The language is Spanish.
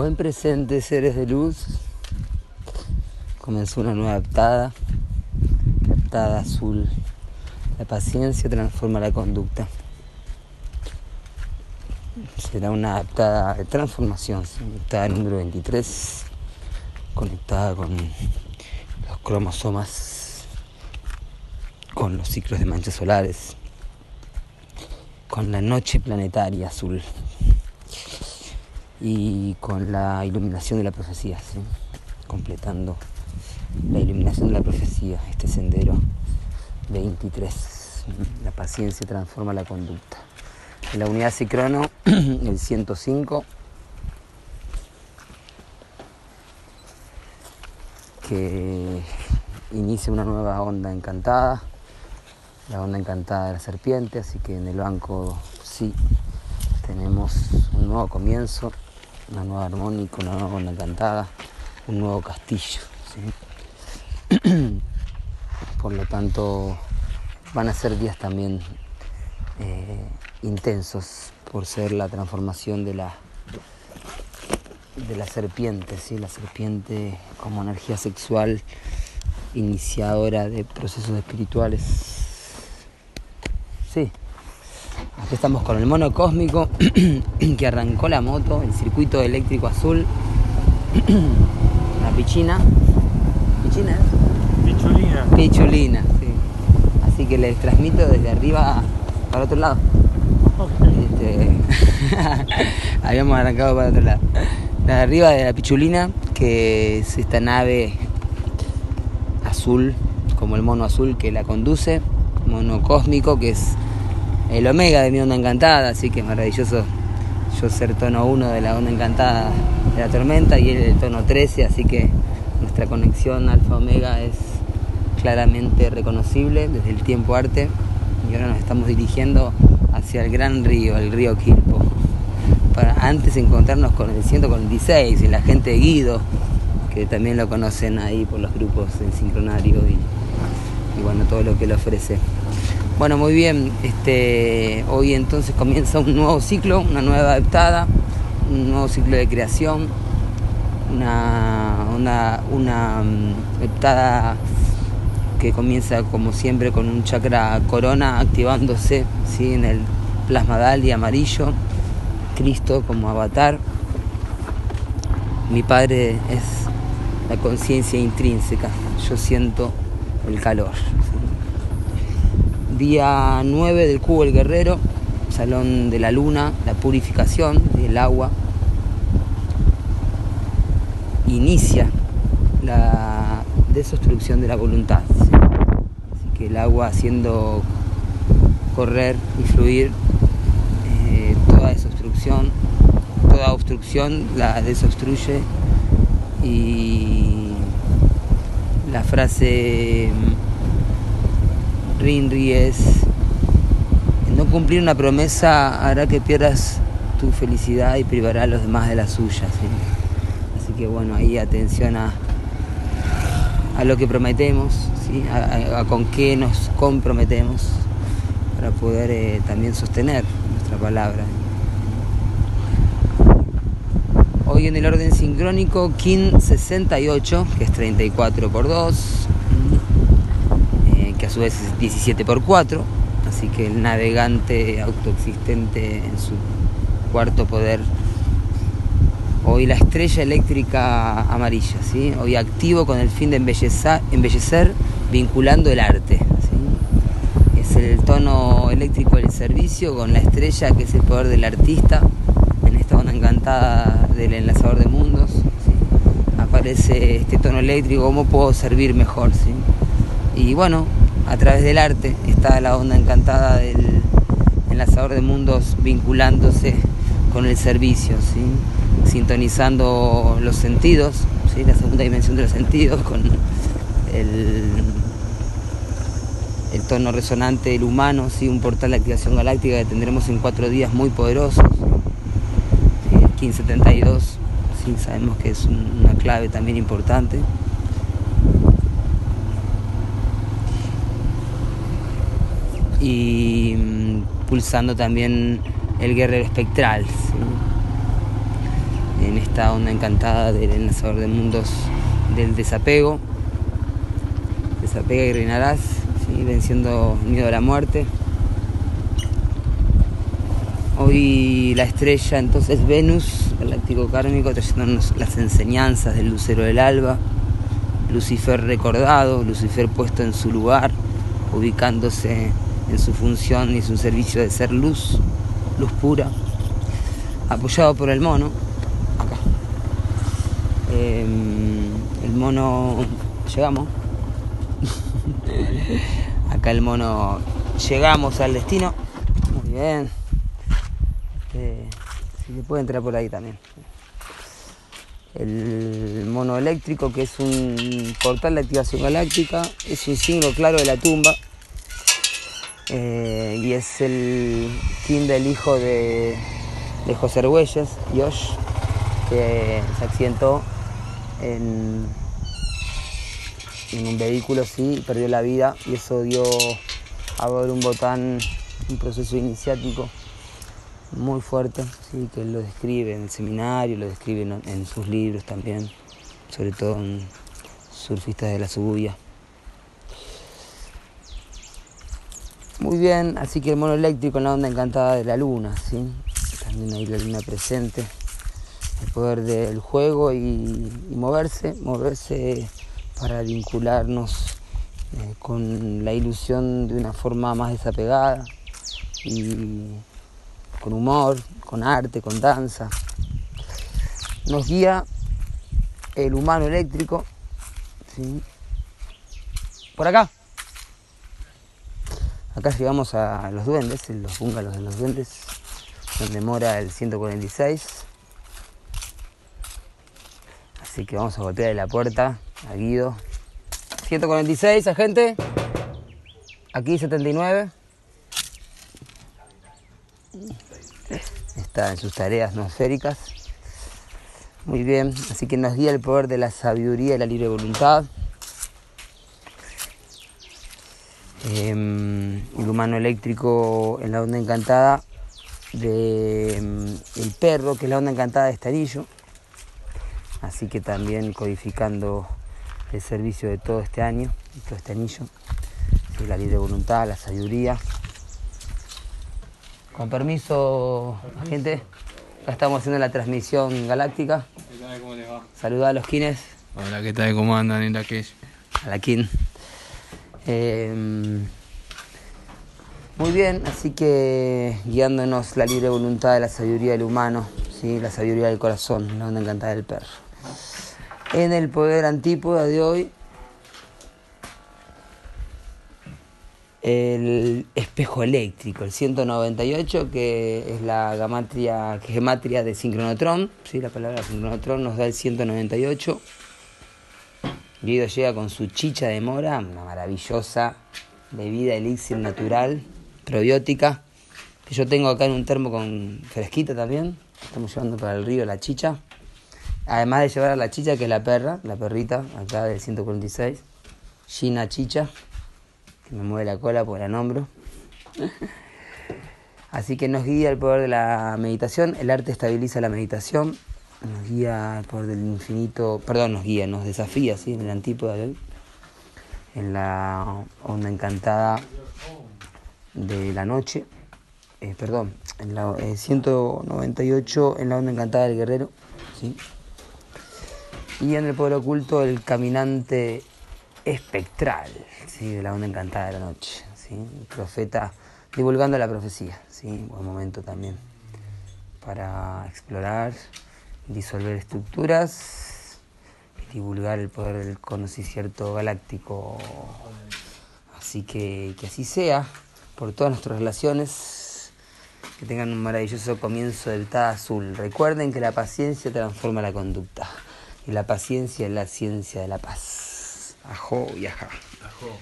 Buen presente, seres de luz. Comenzó una nueva adaptada, adaptada azul. La paciencia transforma la conducta. Será una adaptada de transformación, adaptada número 23, conectada con los cromosomas, con los ciclos de manchas solares, con la noche planetaria azul y con la iluminación de la profecía, completando la iluminación de la profecía, este sendero 23. La paciencia transforma la conducta. La unidad Cicrono, el 105, que inicia una nueva onda encantada, la onda encantada de la serpiente, así que en el banco sí tenemos un nuevo comienzo, una nueva armónica, una nueva onda encantada, un nuevo castillo. Por lo tanto, van a ser días también eh, intensos por ser la transformación de la, de la serpiente, ¿sí? la serpiente como energía sexual iniciadora de procesos espirituales. Sí, Aquí estamos con el mono cósmico que arrancó la moto, el circuito eléctrico azul, la pichina. ¿Pichina? Pichulina. Pichulina, sí. Así que les transmito desde arriba para otro lado. Este, habíamos arrancado para otro lado. De arriba de la Pichulina, que es esta nave azul, como el mono azul que la conduce, mono cósmico, que es el omega de mi onda encantada, así que es maravilloso yo ser tono 1 de la onda encantada de la tormenta y él el tono 13, así que nuestra conexión alfa-omega es claramente reconocible desde el tiempo arte y ahora nos estamos dirigiendo hacia el gran río, el río Quilpo, para antes encontrarnos con el 146 y la gente de Guido, que también lo conocen ahí por los grupos del sincronario y, y bueno, todo lo que le ofrece. Bueno, muy bien, este, hoy entonces comienza un nuevo ciclo, una nueva adaptada, un nuevo ciclo de creación, una, una, una mm, que comienza como siempre con un chakra corona activándose ¿sí? en el plasma Dali amarillo, Cristo como avatar. Mi padre es la conciencia intrínseca, yo siento el calor día 9 del Cubo el Guerrero, Salón de la Luna, la purificación del agua. Inicia la desobstrucción de la voluntad. Así que el agua haciendo correr y fluir eh, toda desobstrucción, toda obstrucción la desobstruye y la frase Rinri es no cumplir una promesa hará que pierdas tu felicidad y privará a los demás de la suya. Así que bueno, ahí atención a, a lo que prometemos, a, con qué nos comprometemos para poder eh, también sostener nuestra palabra. Hoy en el orden sincrónico, KIN 68, que es 34 por 2, a su vez es 17 por 4, así que el navegante autoexistente en su cuarto poder. Hoy la estrella eléctrica amarilla, ¿sí? hoy activo con el fin de embellecer, embellecer vinculando el arte. Es el tono eléctrico del servicio con la estrella que es el poder del artista en esta onda encantada del enlazador de mundos. Aparece este tono eléctrico, cómo puedo servir mejor. ¿sí? Y bueno, a través del arte está la onda encantada del enlazador de mundos vinculándose con el servicio, sintonizando los sentidos, ¿sí? la segunda dimensión de los sentidos con el, tono resonante del humano, ¿sí? un portal de activación galáctica que tendremos en cuatro días muy poderosos, el 1572, ¿sí? sabemos que es una clave también importante. Y mm, pulsando también el guerrero espectral. en esta onda encantada del enlazador de mundos del desapego. Desapega y reinarás, venciendo miedo a la muerte. Hoy la estrella entonces Venus, galáctico kármico, trayéndonos las enseñanzas del lucero del alba, Lucifer recordado, Lucifer puesto en su lugar, ubicándose en su función y su servicio de ser luz, luz pura, apoyado por el mono, acá. Em, el mono, llegamos. acá el mono, llegamos al destino. Muy bien. Eh, si se puede entrar por ahí también. El mono eléctrico, que es un portal de activación galáctica, es un signo claro de la tumba. Eh, y es el fin del hijo de, José Argüelles, Josh, que se accidentó en, en un vehículo, sí, perdió la vida y eso dio a ver un botán, un proceso iniciático muy fuerte, sí, que él lo describe en el seminario, lo describe en, sus libros también, sobre todo en Surfistas de la Subuya. Muy bien, así que el mono eléctrico en la onda encantada de la luna, ¿sí? también hay la luna presente, el poder del juego y, moverse, moverse para vincularnos eh, con la ilusión de una forma más desapegada y con humor, con arte, con danza. Nos guía el humano eléctrico. Por acá. Acá llegamos a los duendes, los búngalos de los duendes, donde mora el 146. Así que vamos a golpear la puerta a Guido. 146, agente. Aquí 79. está en sus tareas nosféricas. Muy bien, así que nos guía el poder de la sabiduría y la libre voluntad. Humano eléctrico en la onda encantada de em, el perro, que es la onda encantada de Estarillo. Así que también codificando el servicio de todo este año, todo este anillo, la libre voluntad, la sabiduría. Con permiso, gente. Acá estamos haciendo la transmisión galáctica. ¿Qué tal? ¿Cómo les va? Saluda a los kines. Hola, ¿qué tal? ¿Cómo andan en la que A la kin. Em, muy bien, así que guiándonos la libre voluntad de la sabiduría del humano, ¿sí? la sabiduría del corazón, la onda encantada del perro. En el poder antípoda de hoy el espejo eléctrico, el 198, que es la gamatria, gematria de sincronotrón, ¿sí? la palabra sincronotrón nos da el 198. Guido llega con su chicha de mora, una maravillosa bebida elixir natural, probiótica, que yo tengo acá en un termo con fresquita también. Estamos llevando para el río la chicha. Además de llevar a la chicha, que es la perra, la perrita, acá del 146, Gina Chicha me mueve la cola porque la nombro. Así que nos guía el poder de la meditación, el arte estabiliza la meditación, nos guía el poder del infinito, perdón, nos guía, nos desafía, ¿sí? En el antípoda de hoy, en la onda encantada de la noche, eh, perdón, en la 198 eh, en la onda encantada del guerrero, ¿sí? Y en el poder oculto, el caminante espectral, ¿sí? de la onda encantada de la noche. ¿sí? El profeta divulgando la profecía, ¿sí? buen momento también para explorar, disolver estructuras y divulgar el poder del conocimiento galáctico. Así que que así sea por todas nuestras relaciones. Que tengan un maravilloso comienzo del Ta azul. Recuerden que la paciencia transforma la conducta y la paciencia es la ciencia de la paz. Ajo y ajá. Ajo.